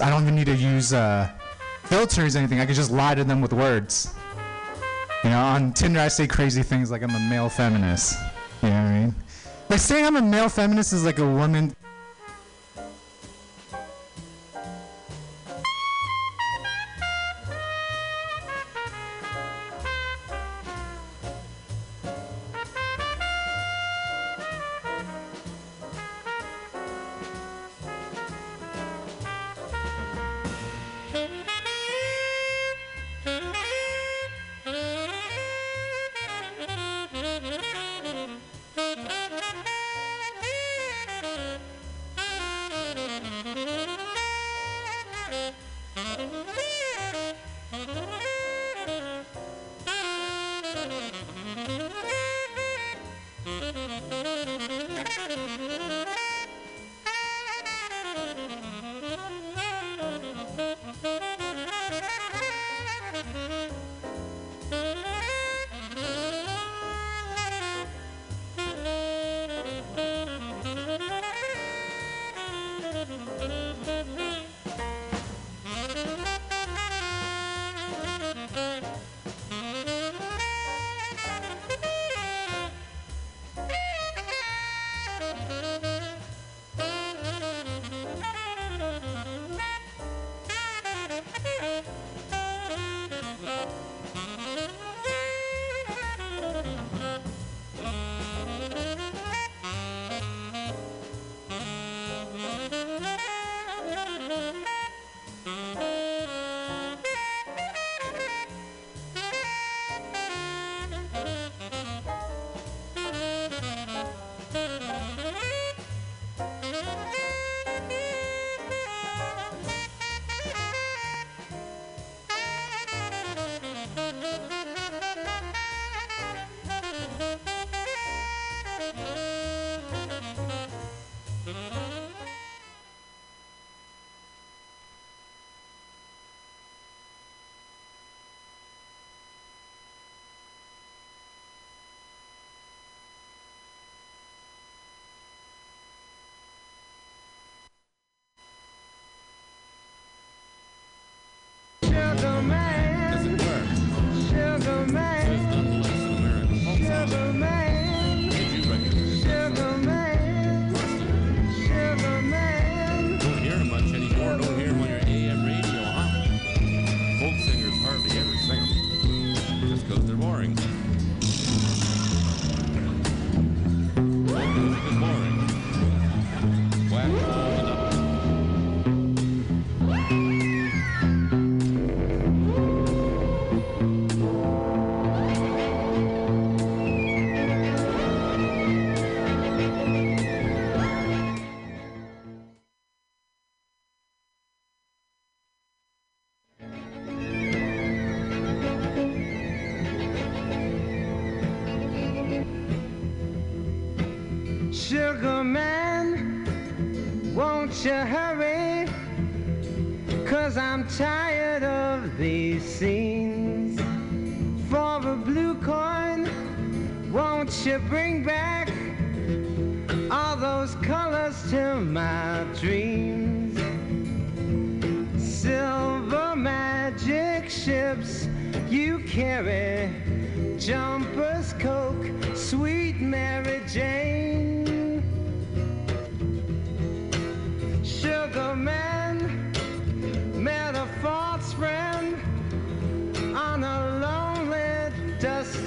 I don't even need to use uh, filters or anything. I can just lie to them with words. You know, on Tinder I say crazy things like I'm a male feminist. You know what I mean? Like saying I'm a male feminist is like a woman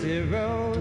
zero.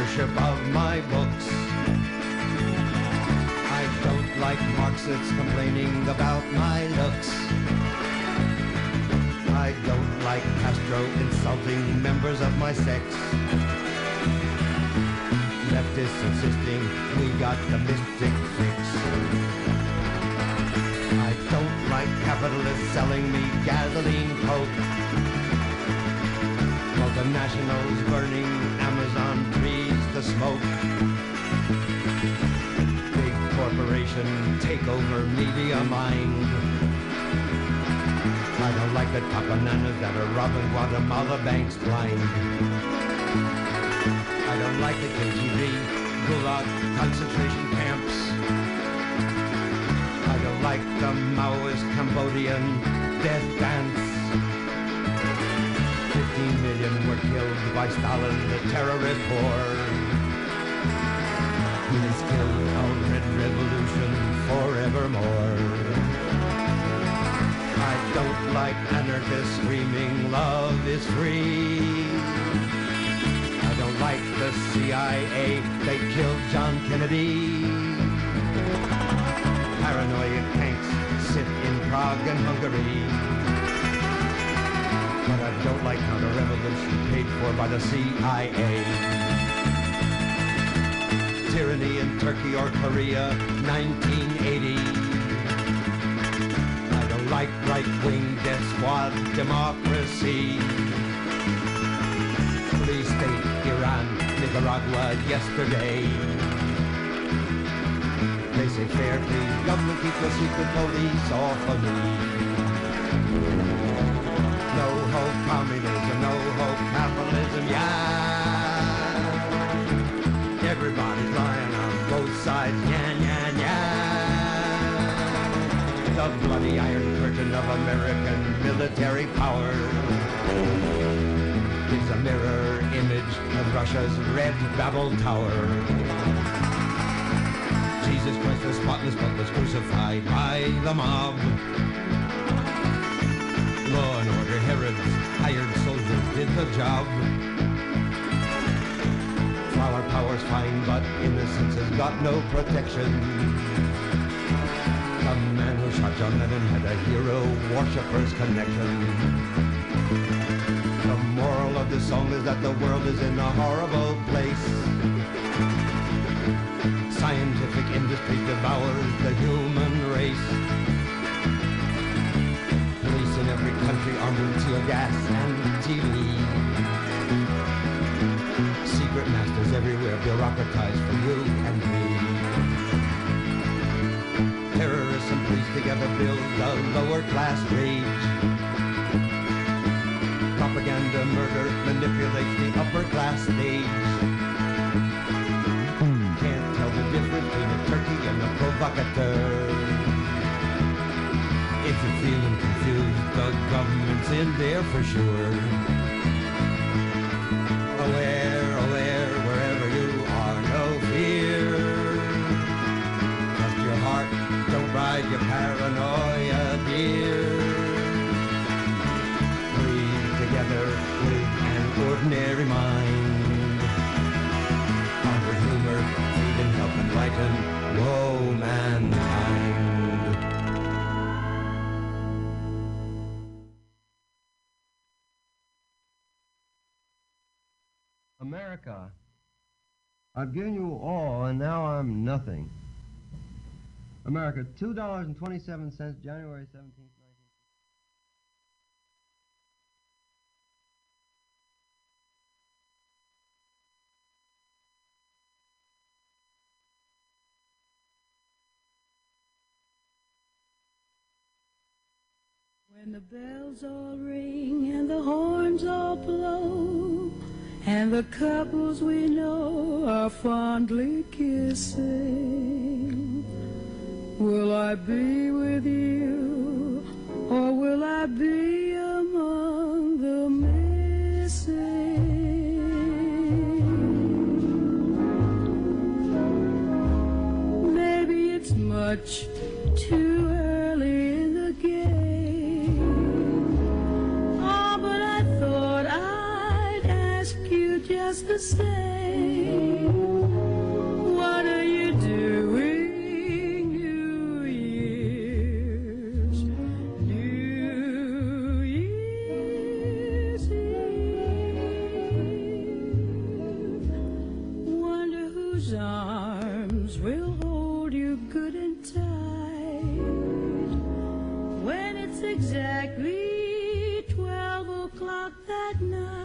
Censorship of my books. I don't like Marxists complaining about my looks. I don't like Castro insulting members of my sex. Leftists insisting we got the mystic fix. I don't like capitalists selling me gasoline coke. Multinationals burning to smoke. Big corporation take over media mind. I don't like the top bananas that are robbing Guatemala banks blind. I don't like the KGB, Gulag, concentration camps. I don't like the Maoist Cambodian death dance. 15 million were killed by Stalin, the terrorist horde. Revolution forevermore. I don't like anarchists screaming love is free. I don't like the CIA, they killed John Kennedy. Paranoid tanks sit in Prague and Hungary. But I don't like counter-revolution paid for by the CIA. Tyranny in Turkey or Korea, 1980. I don't like right-wing death squad democracy. Police state, Iran, Nicaragua, yesterday. They say fair, please, government keep the secret police off of me. The bloody iron curtain of American military power is a mirror image of Russia's red Babel Tower. Jesus Christ was spotless but was crucified by the mob. Law and order Herod's hired soldiers did the job. Flower power's fine, but innocence has got no protection. Shot John Lennon had a hero worshipper's connection. The moral of the song is that the world is in a horrible place. Scientific industry devours the human race. Police in every country armed with tear gas and TV. Secret masters everywhere bureaucratized for you and me. Together build the lower class rage. Propaganda murder manipulates the upper class stage. Can't tell the difference between a turkey and a provocateur. If you're feeling confused, the government's in there for sure. Ordinary mind. Ponder humor, and help enlighten, woe mankind. America. I've given you all, and now I'm nothing. America, $2.27, January 17th, When the bells all ring and the horns all blow, and the couples we know are fondly kissing, Will I be with you, or will I be among the missing? Maybe it's much too just the same. What are you doing New Year's? New Year's Eve. Wonder whose arms will hold you good and tight when it's exactly 12 o'clock that night.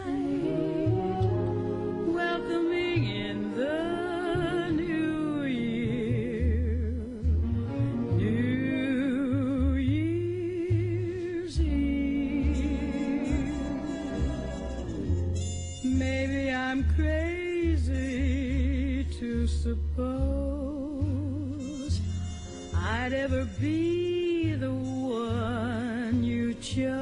Suppose I'd ever be the one you chose.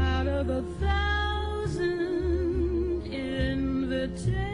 Out of a thousand invitations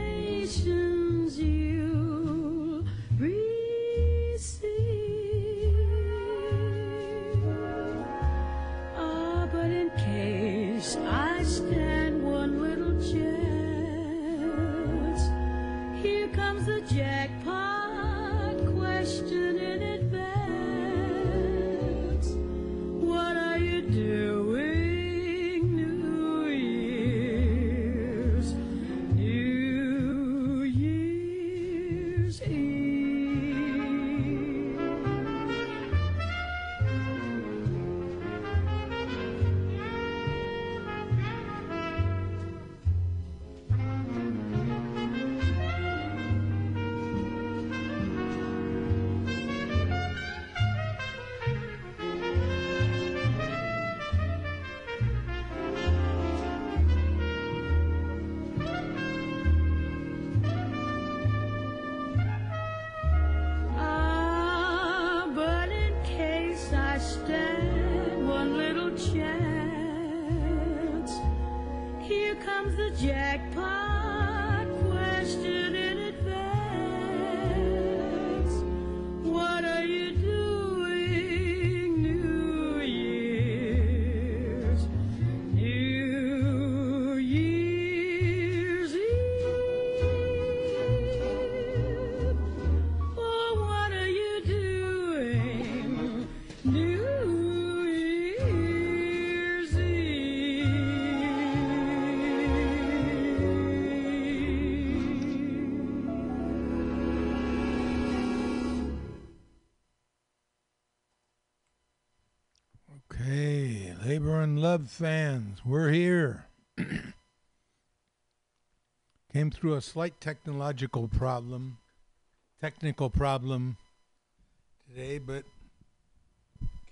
Love fans, we're here. Came through a slight technological problem, technical problem today, but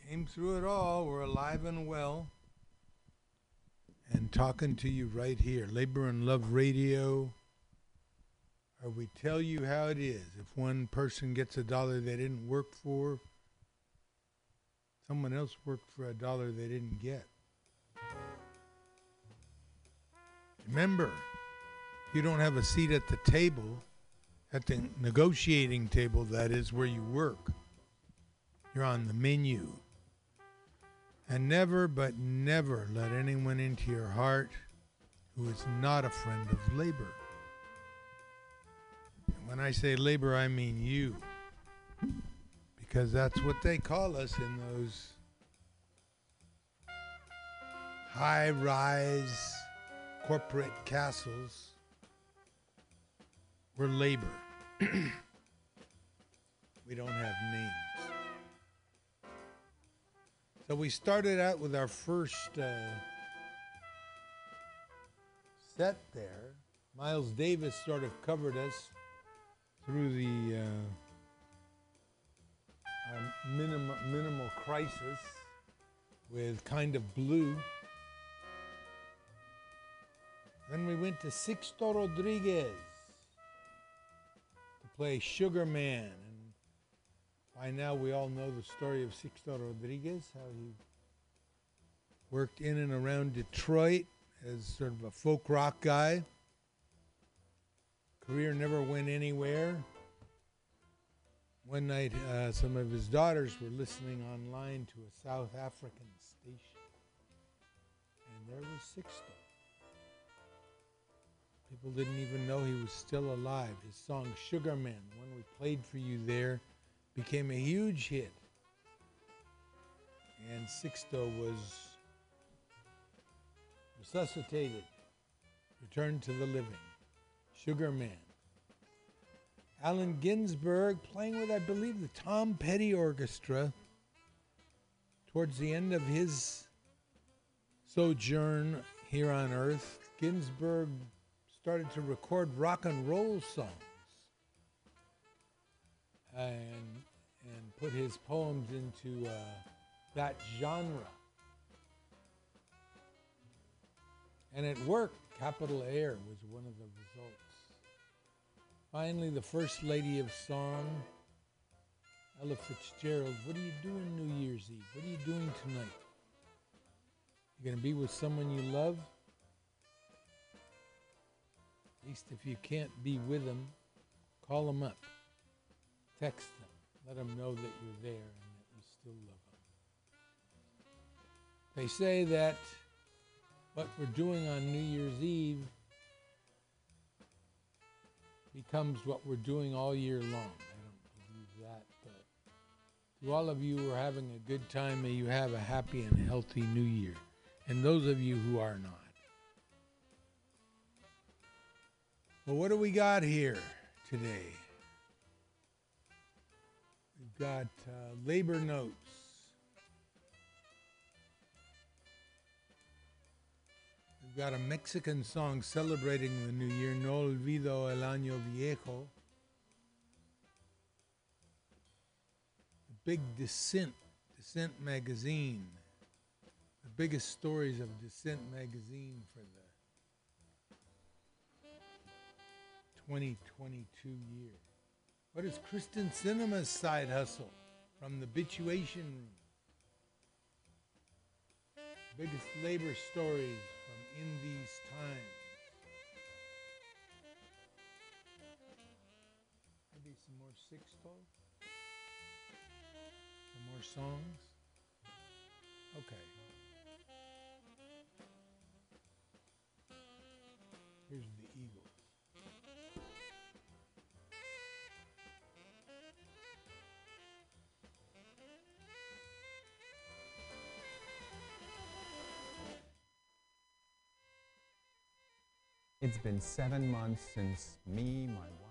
came through it all. We're alive and well. And talking to you right here, Labor and Love Radio, where we tell you how it is. If one person gets a dollar they didn't work for, someone else worked for a dollar they didn't get. Remember, you don't have a seat at the table, at the negotiating table, that is where you work, you're on the menu. And never, but never let anyone into your heart who is not a friend of labor. And when I say labor, I mean you because that's what they call us in those high rise corporate castles. We're labor. we don't have names. So we started out with our first uh, set there. Miles Davis sort of covered us through the. Uh, minimal, minimal crisis with kind of blue. Then we went to Sixto Rodriguez to play Sugar Man and by now we all know the story of Sixto Rodriguez, how he worked in and around Detroit as sort of a folk rock guy. Career never went anywhere. One night, uh, some of his daughters were listening online to a South African station, and there was Sixto. People didn't even know he was still alive. His song Sugar Man, one we played for you there, became a huge hit. And Sixto was resuscitated, returned to the living. Sugar Man. Allen Ginsberg playing with, I believe, the Tom Petty Orchestra towards the end of his sojourn here on Earth. Ginsberg started to record rock and roll songs and, and put his poems into uh, that genre. And it worked. Capitol Air was one of the results. Finally, the First Lady of Song, Ella Fitzgerald. What are you doing New Year's Eve? What are you doing tonight? You're going to be with someone you love? At least if you can't be with them, call them up. Text them. Let them know that you're there and that you still love them. They say that what we're doing on New Year's Eve becomes what we're doing all year long. I don't believe that, but to all of you who are having a good time, may you have a happy and healthy new year. And those of you who are not. Well, what do we got here today? We've got uh, labor notes. We've got a Mexican song celebrating the new year, No Olvido el Año Viejo. The big Dissent, Dissent magazine. The biggest stories of Dissent magazine for the 2022 year. What is Kyrsten Sinema's side hustle from the Bituation Room? Biggest labor stories from in these times. Maybe some more sixto? Some more songs? Okay. It's been seven months since me, my wife,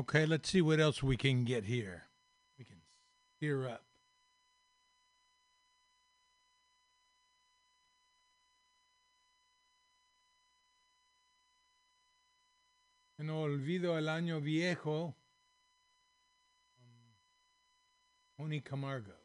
Okay, let's see what else we can get here. We can steer up. No olvido el año viejo. Tony Camargo.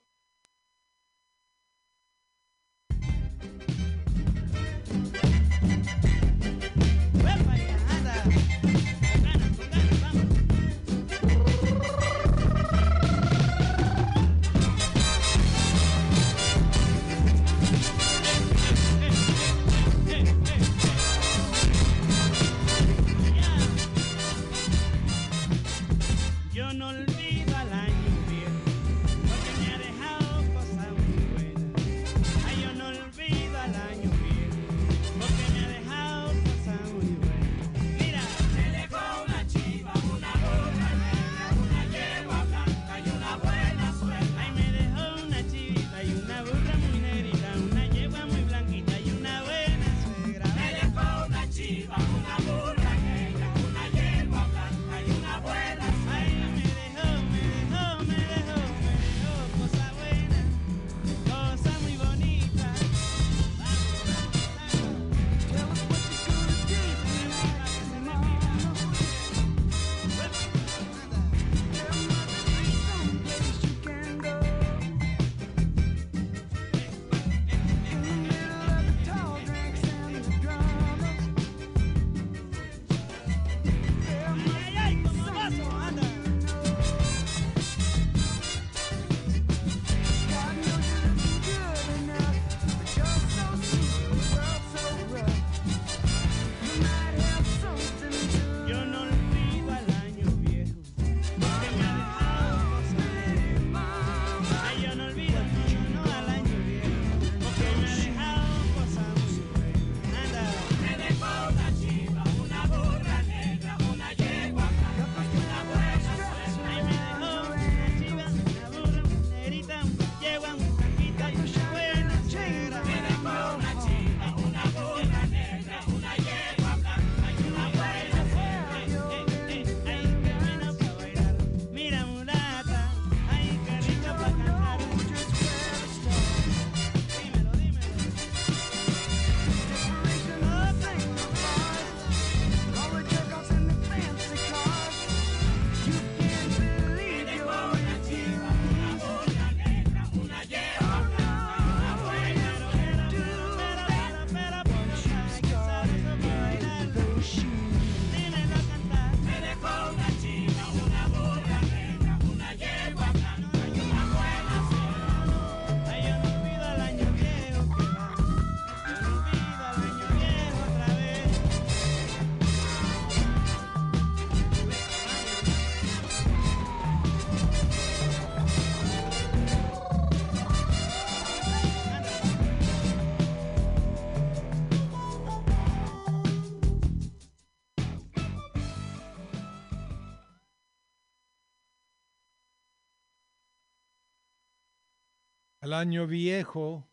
año viejo,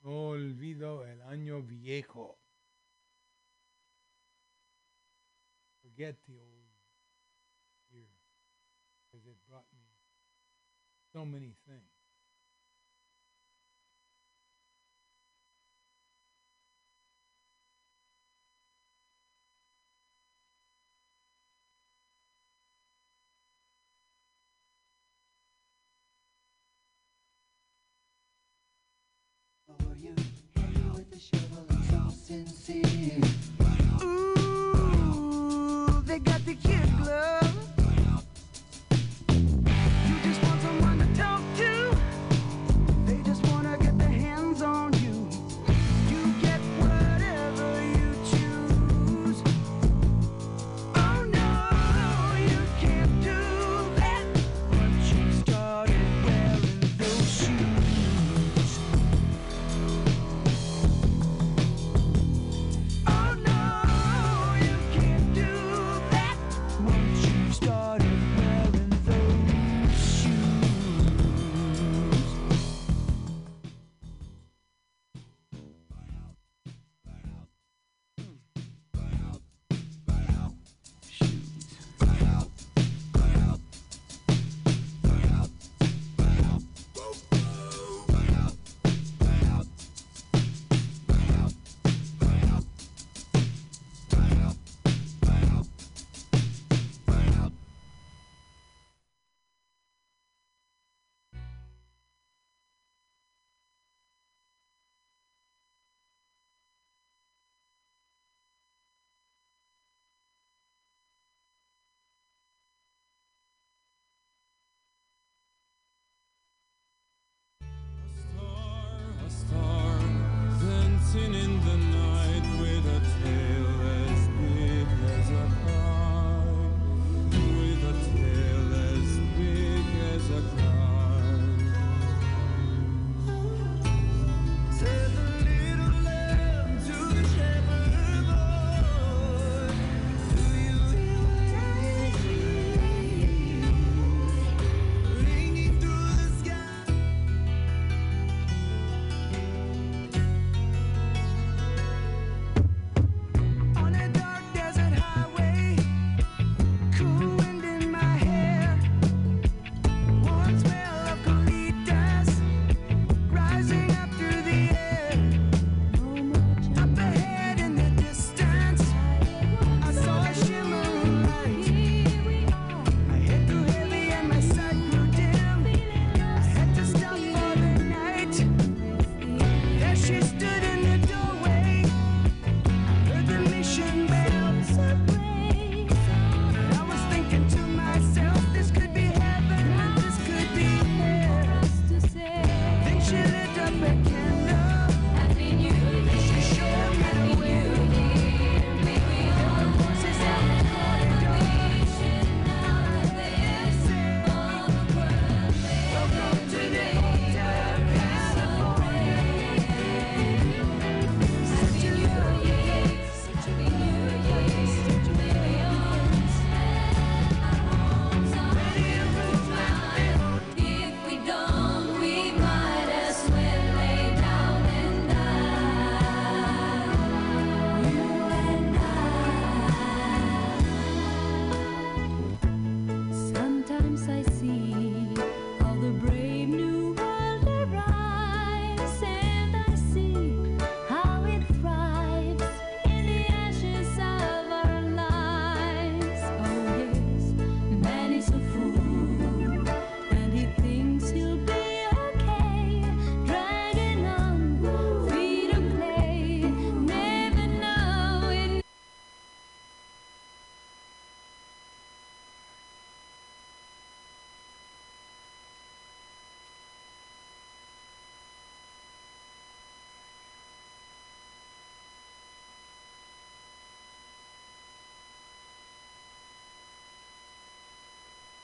no olvido el año viejo. Forget the old year, because it brought me so many sincere.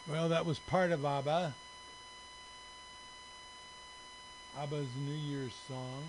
Well, that was part of ABBA. ABBA's New Year's song.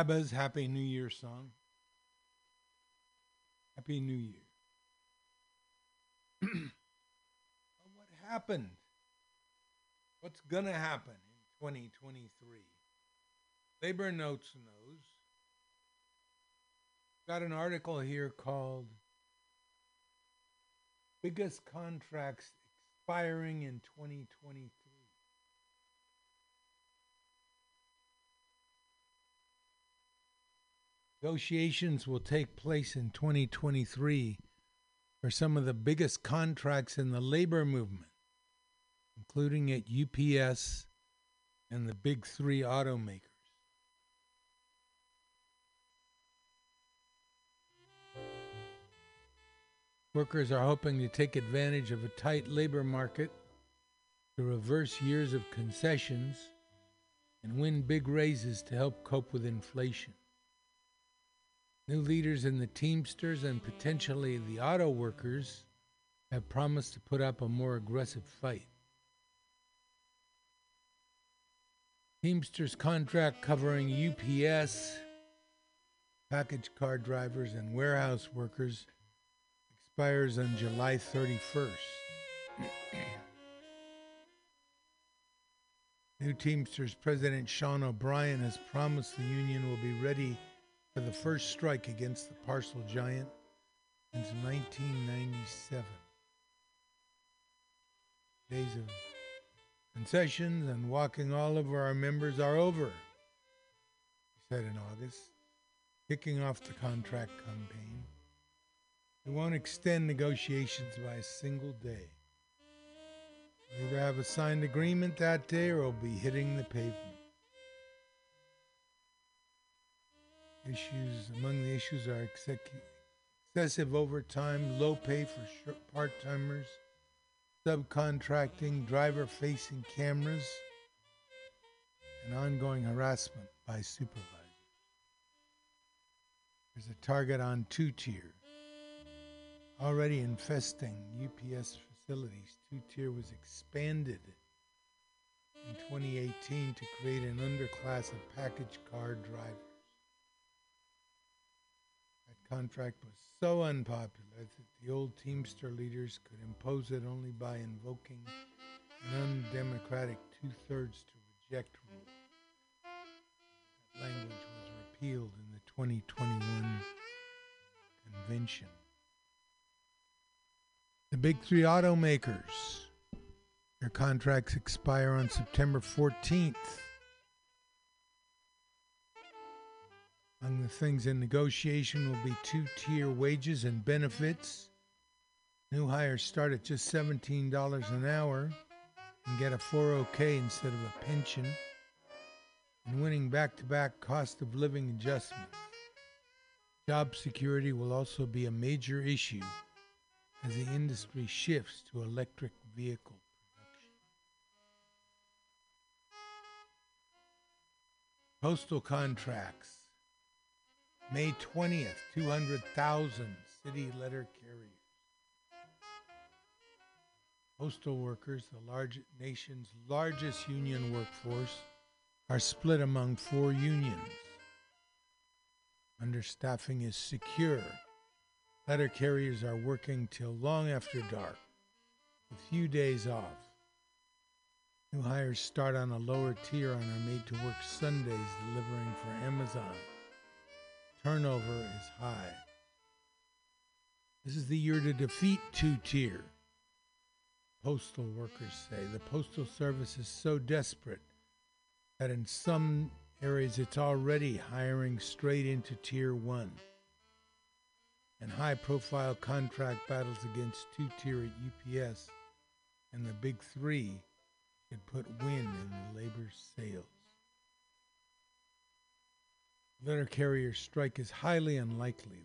ABBA's Happy New Year song. Happy New Year. What happened? What's going to happen in 2023? Labor Notes knows. Got an article here called Biggest Contracts Expiring in 2023. Negotiations will take place in 2023 for some of the biggest contracts in the labor movement, including at UPS and the big three automakers. Workers are hoping to take advantage of a tight labor market to reverse years of concessions and win big raises to help cope with inflation. New leaders in the Teamsters and potentially the auto workers have promised to put up a more aggressive fight. Teamsters contract covering UPS, package car drivers, and warehouse workers expires on July 31st. New Teamsters President Sean O'Brien has promised the union will be ready for the first strike against the parcel giant since 1997. Days of concessions and walking all over our members are over, he said in August, kicking off the contract campaign. We won't extend negotiations by a single day. We'll either have a signed agreement that day or we'll be hitting the pavement. Issues among the issues are excessive overtime, low pay for part timers, subcontracting, driver facing cameras, and ongoing harassment by supervisors. There's a target on two tier. Already infesting UPS facilities, two tier was expanded in 2018 to create an underclass of package car drivers. Contract was so unpopular that the old Teamster leaders could impose it only by invoking an undemocratic two thirds to reject rule. That language was repealed in the 2021 convention. The big three automakers. Their contracts expire on September 14th. Among the things in negotiation will be two tier wages and benefits. New hires start at just $17 an hour and get a 401k instead of a pension. And winning back to back cost of living adjustments. Job security will also be a major issue as the industry shifts to electric vehicle production. Postal contracts. May 20th, 200,000 city letter carriers. Postal workers, the large, nation's largest union workforce, are split among four unions. Understaffing is secure. Letter carriers are working till long after dark, with few days off. New hires start on a lower tier and are made to work Sundays delivering for Amazon. Turnover is high. This is the year to defeat two tier. Postal workers say the Postal Service is so desperate that in some areas it's already hiring straight into Tier 1 and high profile contract battles against two tier at UPS and the big three could put wind in the labor sails. Letter carrier strike is highly unlikely,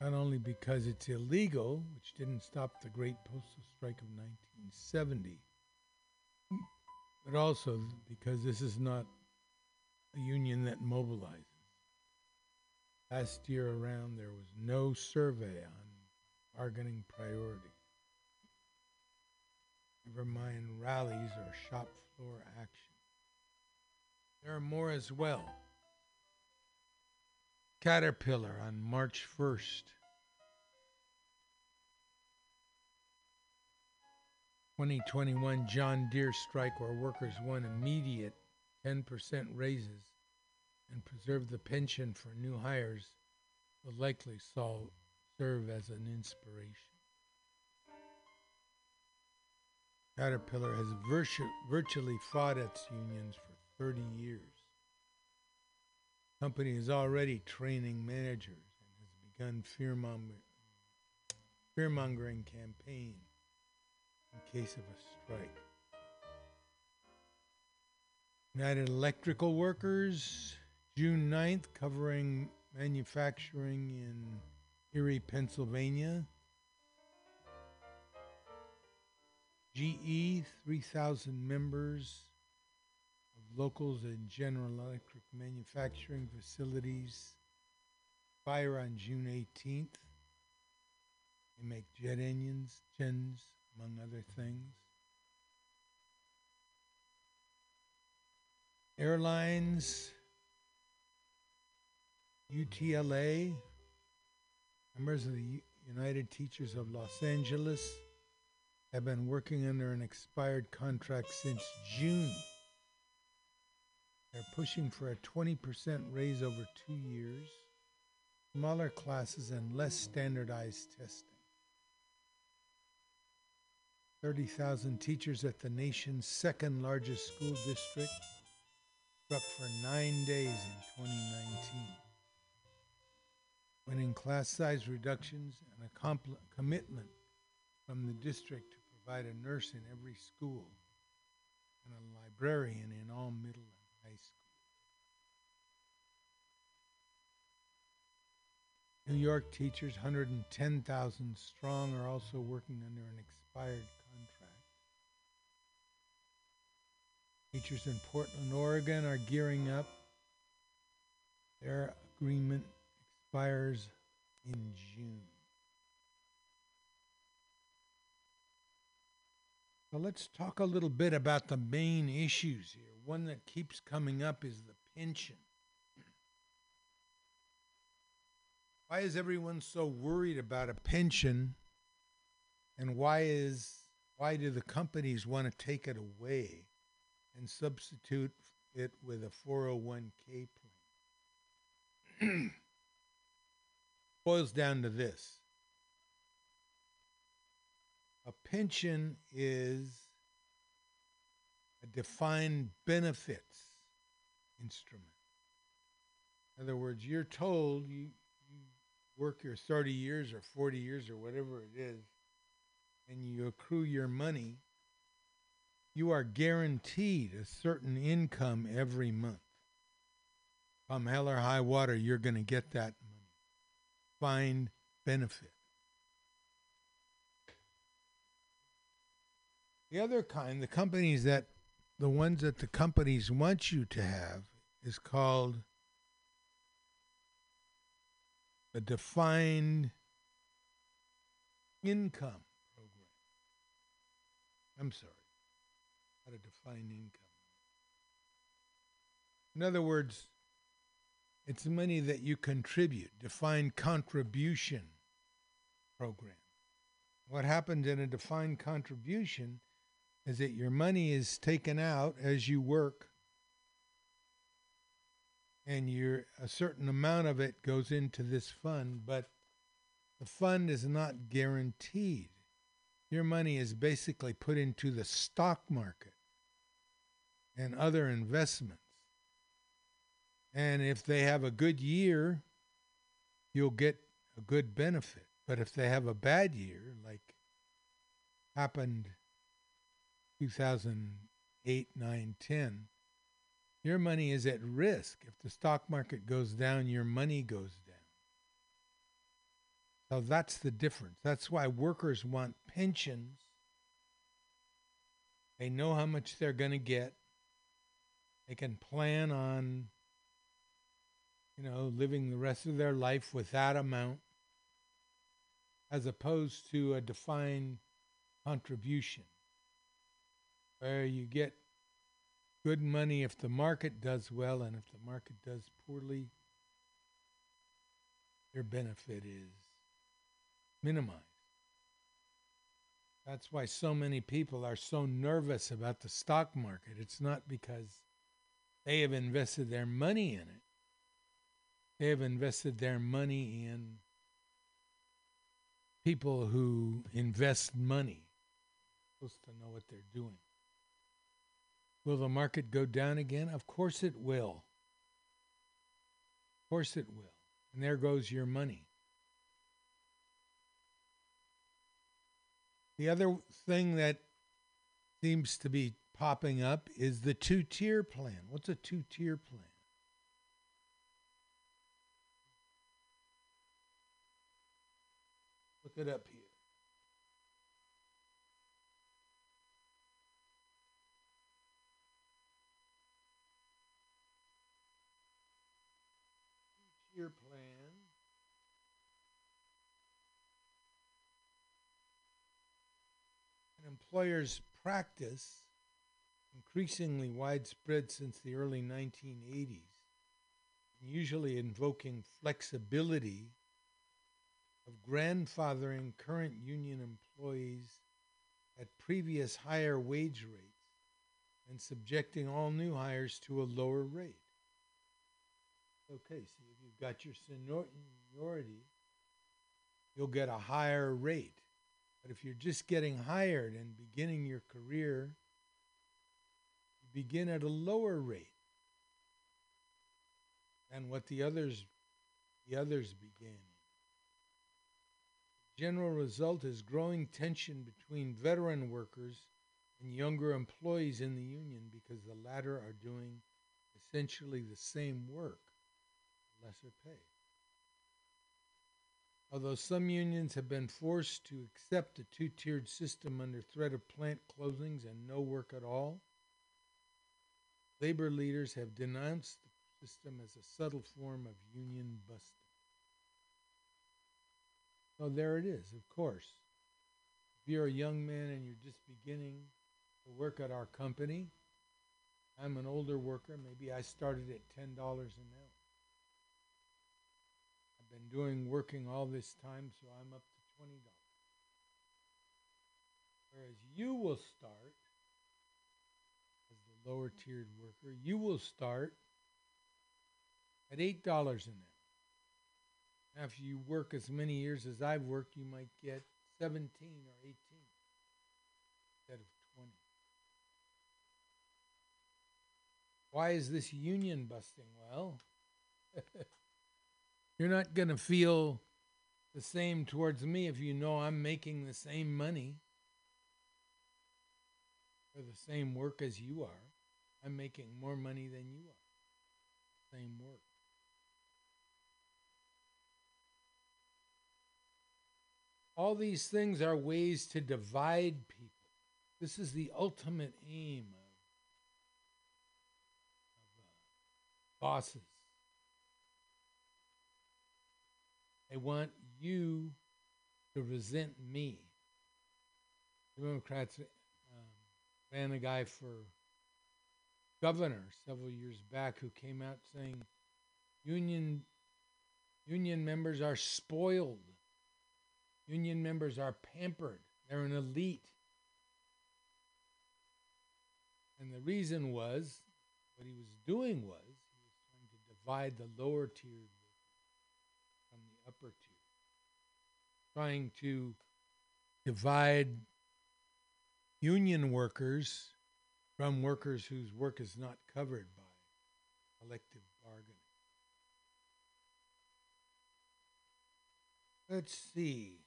though. Not only because it's illegal, which didn't stop the Great Postal Strike of 1970, but also because this is not a union that mobilizes. Last year around, there was no survey on bargaining priority. Never mind rallies or shop floor action. There are more as well. Caterpillar on March 1st. 2021 John Deere strike where workers won immediate 10% raises and preserve the pension for new hires will likely sol- serve as an inspiration. Caterpillar has virtu- virtually fought its unions for 30 years. Company is already training managers and has begun fear-monger- fear-mongering campaign in case of a strike. United Electrical Workers, June 9th, covering manufacturing in Erie, Pennsylvania. GE, 3,000 members locals and General Electric manufacturing facilities fire on June 18th. They make jet engines, gens, among other things. Airlines, UTLA, members of the United Teachers of Los Angeles have been working under an expired contract since June. They're pushing for a 20% raise over two years, smaller classes, and less standardized testing. 30,000 teachers at the nation's second largest school district struck for nine days in 2019. Winning class size reductions and a compl- commitment from the district to provide a nurse in every school and a librarian in all middle and high schools. New York teachers, 110,000 strong, are also working under an expired contract. Teachers in Portland, Oregon are gearing up. Their agreement expires in June. So let's talk a little bit about the main issues here. One that keeps coming up is the pension. Why is everyone so worried about a pension? And why is why do the companies want to take it away and substitute it with a 401k plan? Boils down to this. A pension is a defined benefits instrument. In other words, you're told you, work your 30 years or 40 years or whatever it is, and you accrue your money, you are guaranteed a certain income every month. From hell or high water, you're going to get that money. Find benefit. The other kind, the companies that, the ones that the companies want you to have, is called a defined income program. I'm sorry, not a defined income. In other words, it's money that you contribute, defined contribution program. What happens in a defined contribution is that your money is taken out as you work and your a certain amount of it goes into this fund but the fund is not guaranteed. Your money is basically put into the stock market and other investments. And if they have a good year you'll get a good benefit. But if they have a bad year like happened 2008 9 10 your money is at risk. If the stock market goes down your money goes down. So that's the difference. That's why workers want pensions. They know how much they're going to get. They can plan on you know living the rest of their life with that amount as opposed to a defined contribution where you get good money if the market does well and if the market does poorly their benefit is minimized. That's why so many people are so nervous about the stock market. It's not because they have invested their money in it, they have invested their money in people who invest money. Supposed to know what they're doing. Will the market go down again? Of course it will. Of course it will. And there goes your money. The other thing that seems to be popping up is the two tier plan. What's a two tier plan? Look it up here. Two-tier plan. An employer's practice, increasingly widespread since the early 1980s, usually invoking flexibility of grandfathering current union employees at previous higher wage rates and subjecting all new hires to a lower rate. Okay, so if you've got your seniority, you'll get a higher rate. But if you're just getting hired and beginning your career, you begin at a lower rate than what the others the others began. General result is growing tension between veteran workers and younger employees in the union because the latter are doing essentially the same work, lesser pay. Although some unions have been forced to accept a two tiered system under threat of plant closings and no work at all, labor leaders have denounced the system as a subtle form of union busting. So there it is, of course. If you're a young man and you're just beginning to work at our company, I'm an older worker. Maybe I started at $10 an hour. Been doing working all this time, so I'm up to $20. Whereas you will start as the lower tiered worker, you will start at $8 an hour. After you work as many years as I've worked, you might get 17 or 18 instead of 20. Why is this union busting? Well, you're not going to feel the same towards me if you know I'm making the same money for the same work as you are. I'm making more money than you are. Same work. All these things are ways to divide people. This is the ultimate aim of, of uh, bosses. They want you to resent me. The Democrats um, ran a guy for governor several years back who came out saying union union members are spoiled Union members are pampered, they're an elite. And the reason was what he was doing was he was trying to divide the lower tier from the upper tier, trying to divide union workers from workers whose work is not covered by collective bargaining. Let's see.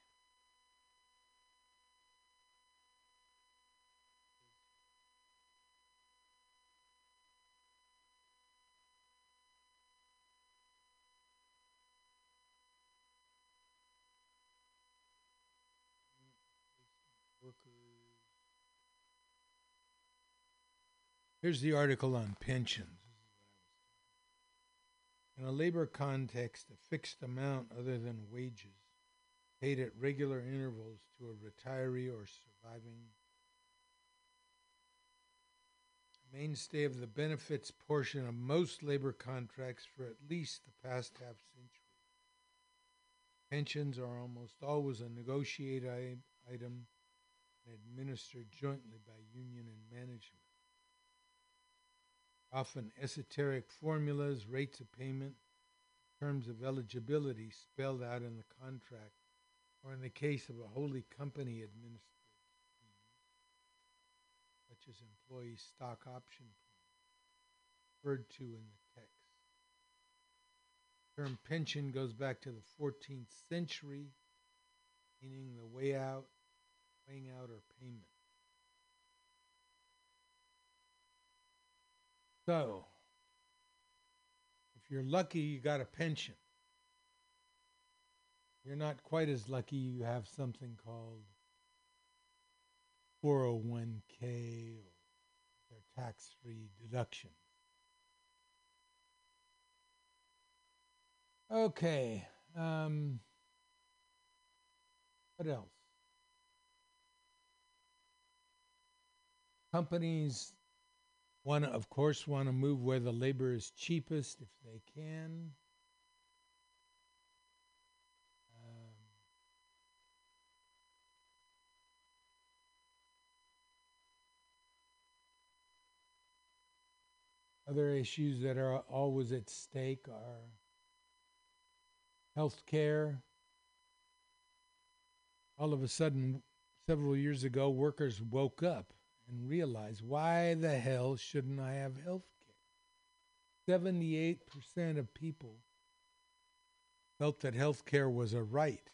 Here's the article on pensions. In a labor context, a fixed amount other than wages paid at regular intervals to a retiree or surviving mainstay of the benefits portion of most labor contracts for at least the past half century. Pensions are almost always a negotiated item and administered jointly by union and management. Often esoteric formulas, rates of payment, terms of eligibility spelled out in the contract, or in the case of a wholly company administered such as employee stock option plan, referred to in the text. Term pension goes back to the 14th century, meaning the way out, weighing out or payment. So, if you're lucky, you got a pension. You're not quite as lucky, you have something called 401k or tax free deduction. Okay. Um, what else? Companies to, of course, want to move where the labor is cheapest if they can. Um, other issues that are always at stake are health care. All of a sudden, several years ago, workers woke up and realize why the hell shouldn't I have health care? 78% of people felt that health care was a right.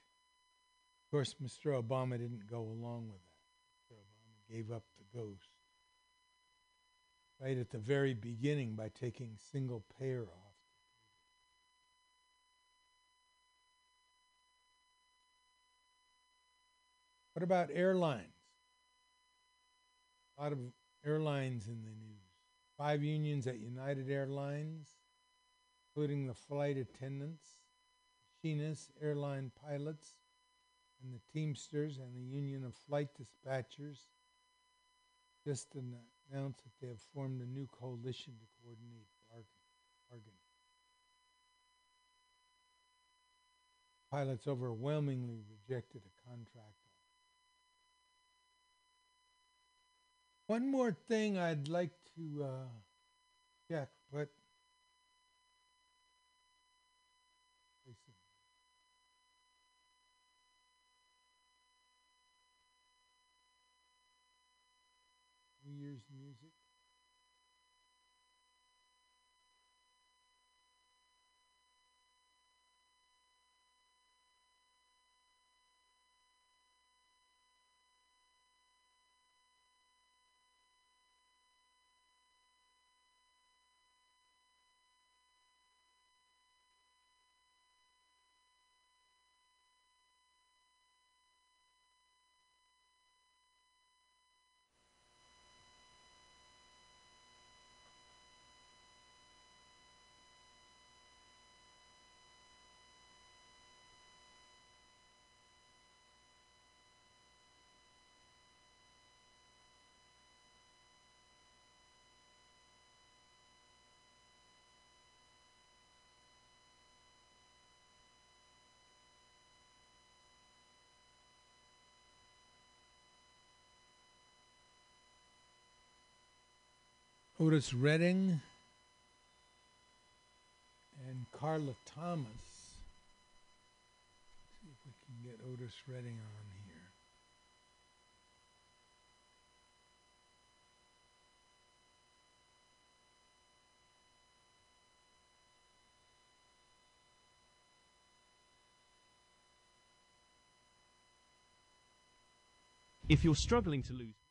Of course, Mr. Obama didn't go along with that. Mr. Obama gave up the ghost right at the very beginning by taking single payer off. What about airlines? A lot of airlines in the news. Five unions at United Airlines, including the flight attendants, machinists, airline pilots, and the Teamsters and the Union of Flight Dispatchers, just announced that they have formed a new coalition to coordinate bargain- bargaining. Pilots overwhelmingly rejected a contract One more thing I'd like to uh, check, but New Year's Otis Redding and Carla Thomas. see if we can get Otis Redding on here. If you're struggling to lose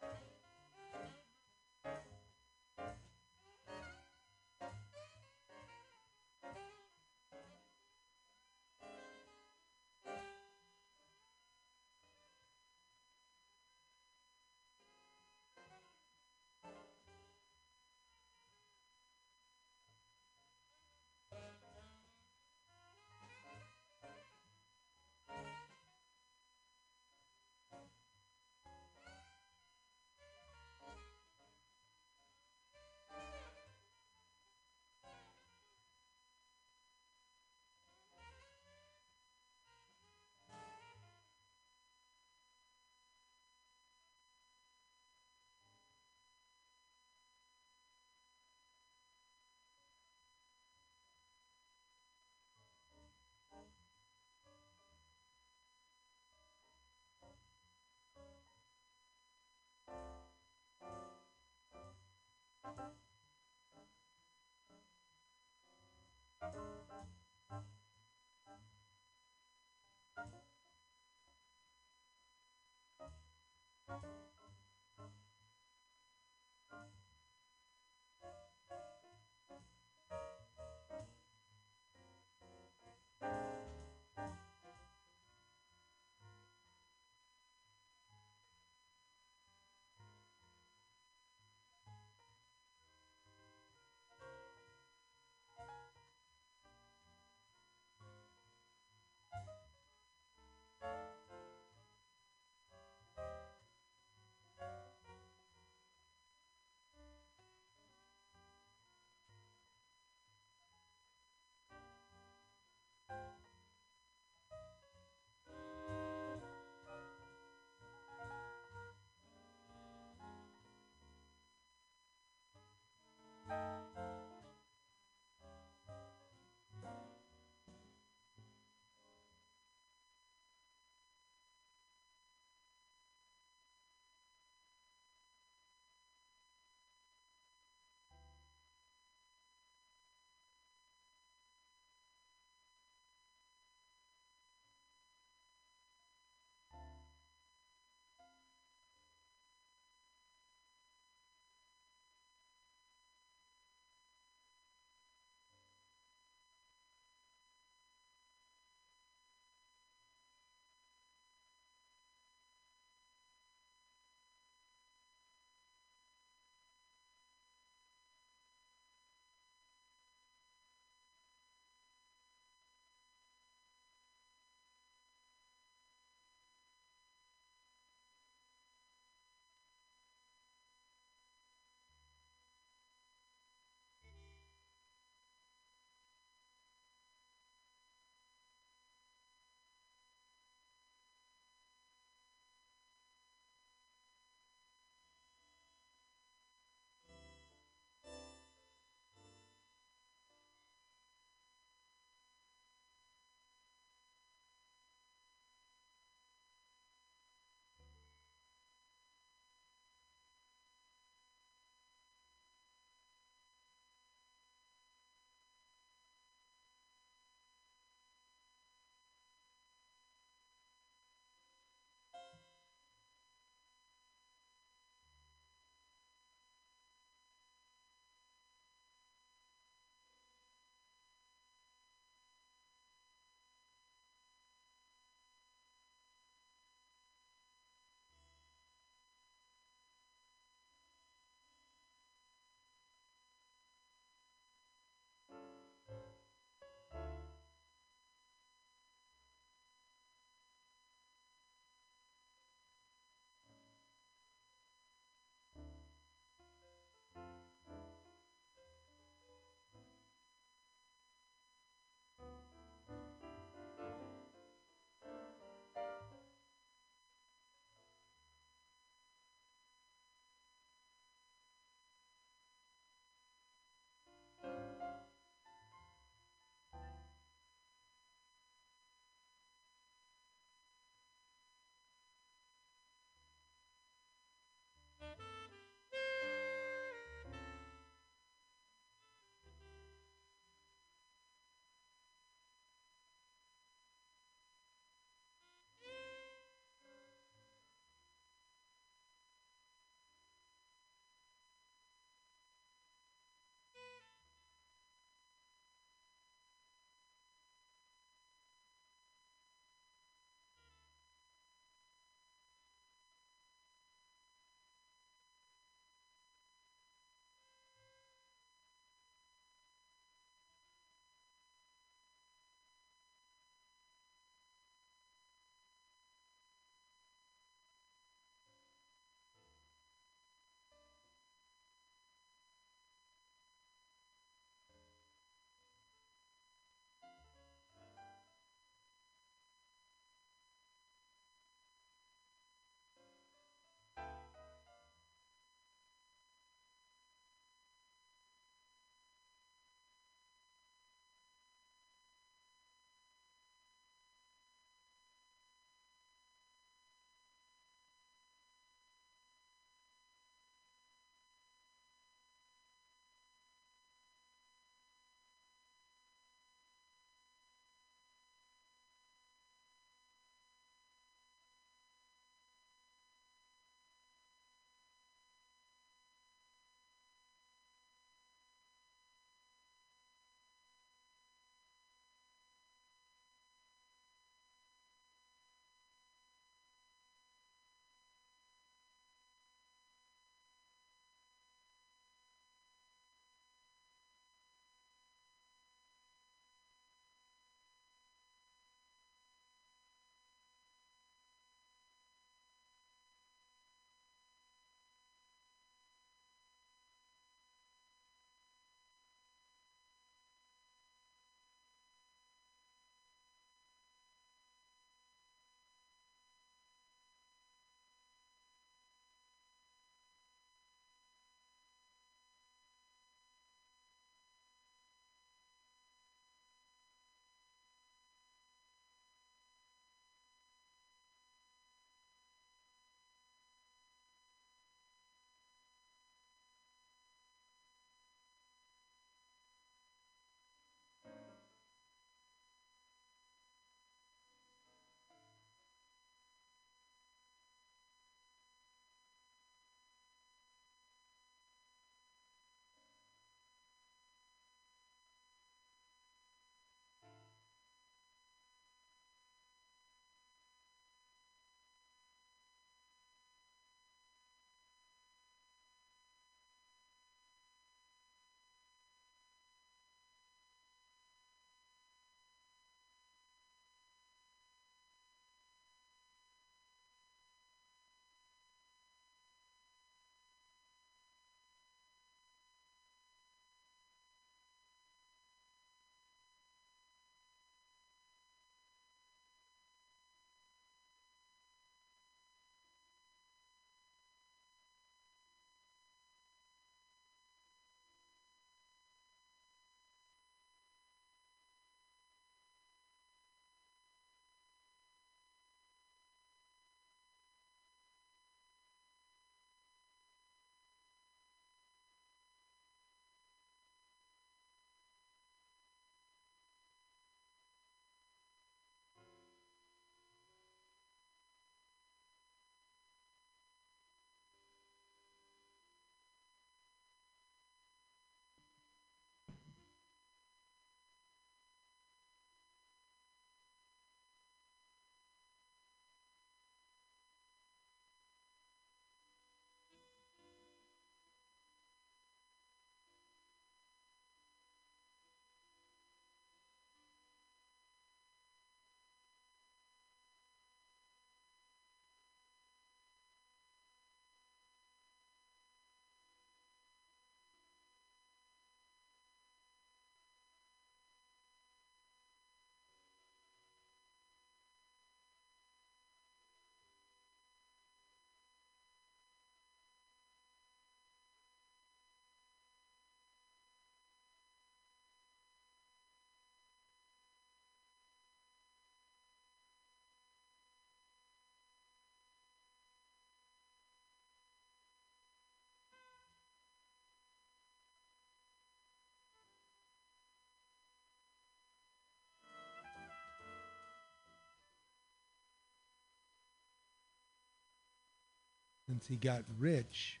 since he got rich,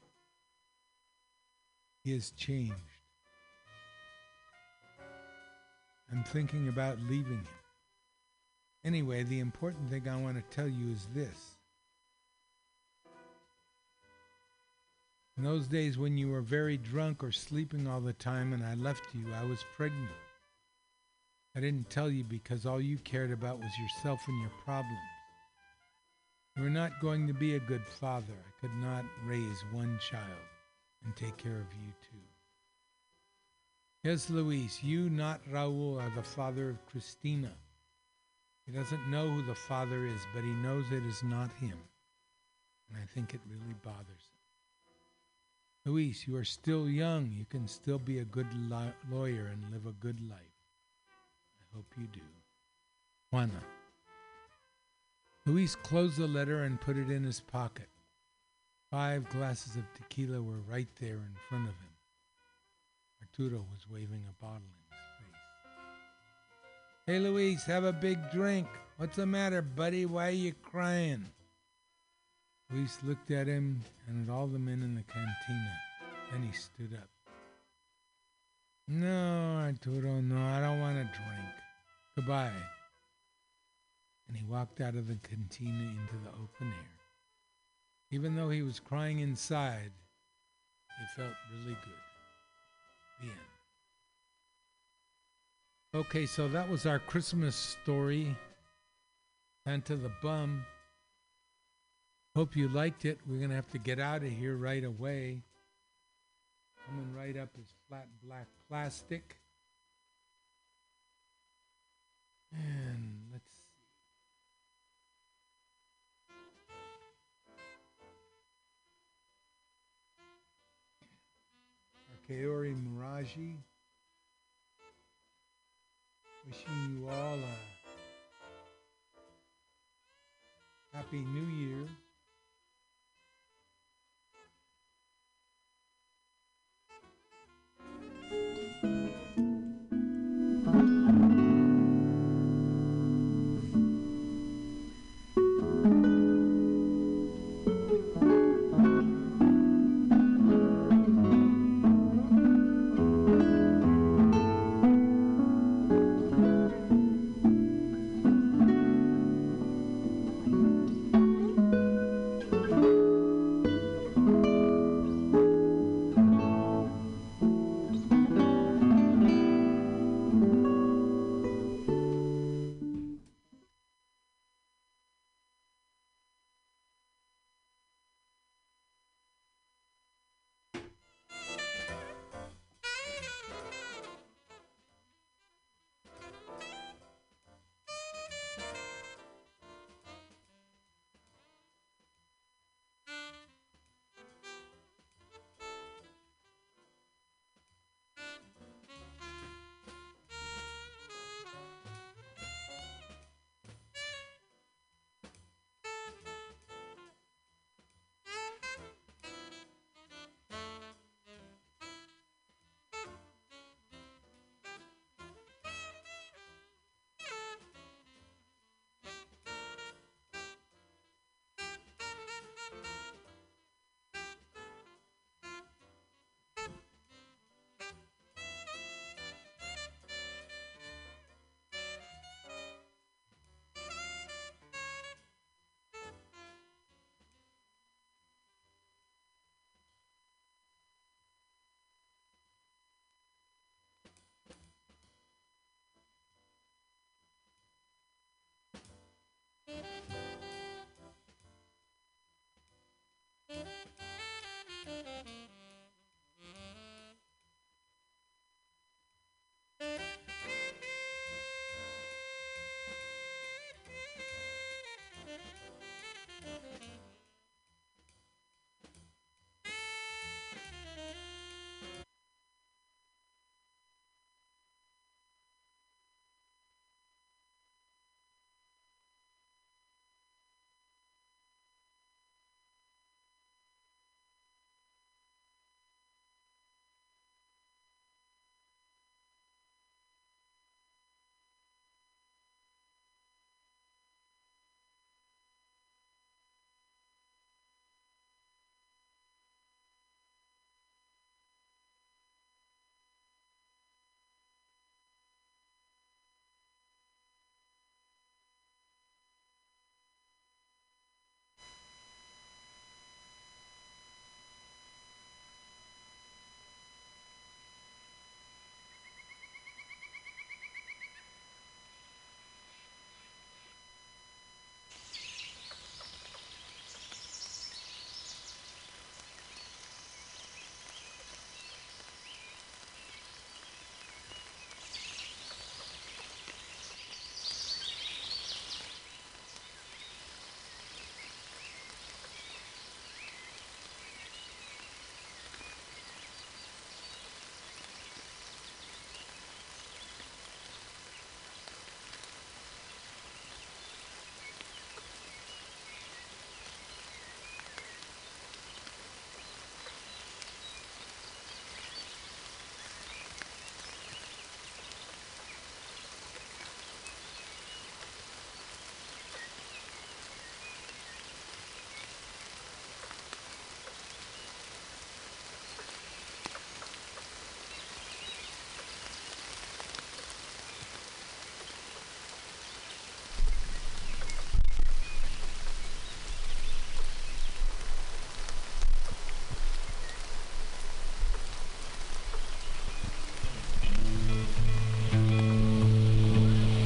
he has changed. I'm thinking about leaving him. Anyway, the important thing I want to tell you is this. In those days when you were very drunk or sleeping all the time and I left you, I was pregnant. I didn't tell you because all you cared about was yourself and your problems. You were not going to be a good father. I could not raise one child and take care of you too. Yes, Luis, you, not Raul, are the father of Christina. He doesn't know who the father is, but he knows it is not him. And I think it really bothers him. Luis, you are still young. You can still be a good li- lawyer and live a good life. I hope you do. Juana. Luis closed the letter and put it in his pocket. Five glasses of tequila were right there in front of him. Arturo was waving a bottle in his face. Hey, Luis, have a big drink. What's the matter, buddy? Why are you crying? Luis looked at him and at all the men in the cantina. Then he stood up. No, Arturo, no, I don't want to drink. Goodbye. And he walked out of the cantina into the open air. Even though he was crying inside, he felt really good. The end. Okay, so that was our Christmas story. Santa the Bum. Hope you liked it. We're going to have to get out of here right away. Coming right up is flat black plastic. And Kaori Miraji. Wishing you all a happy new year.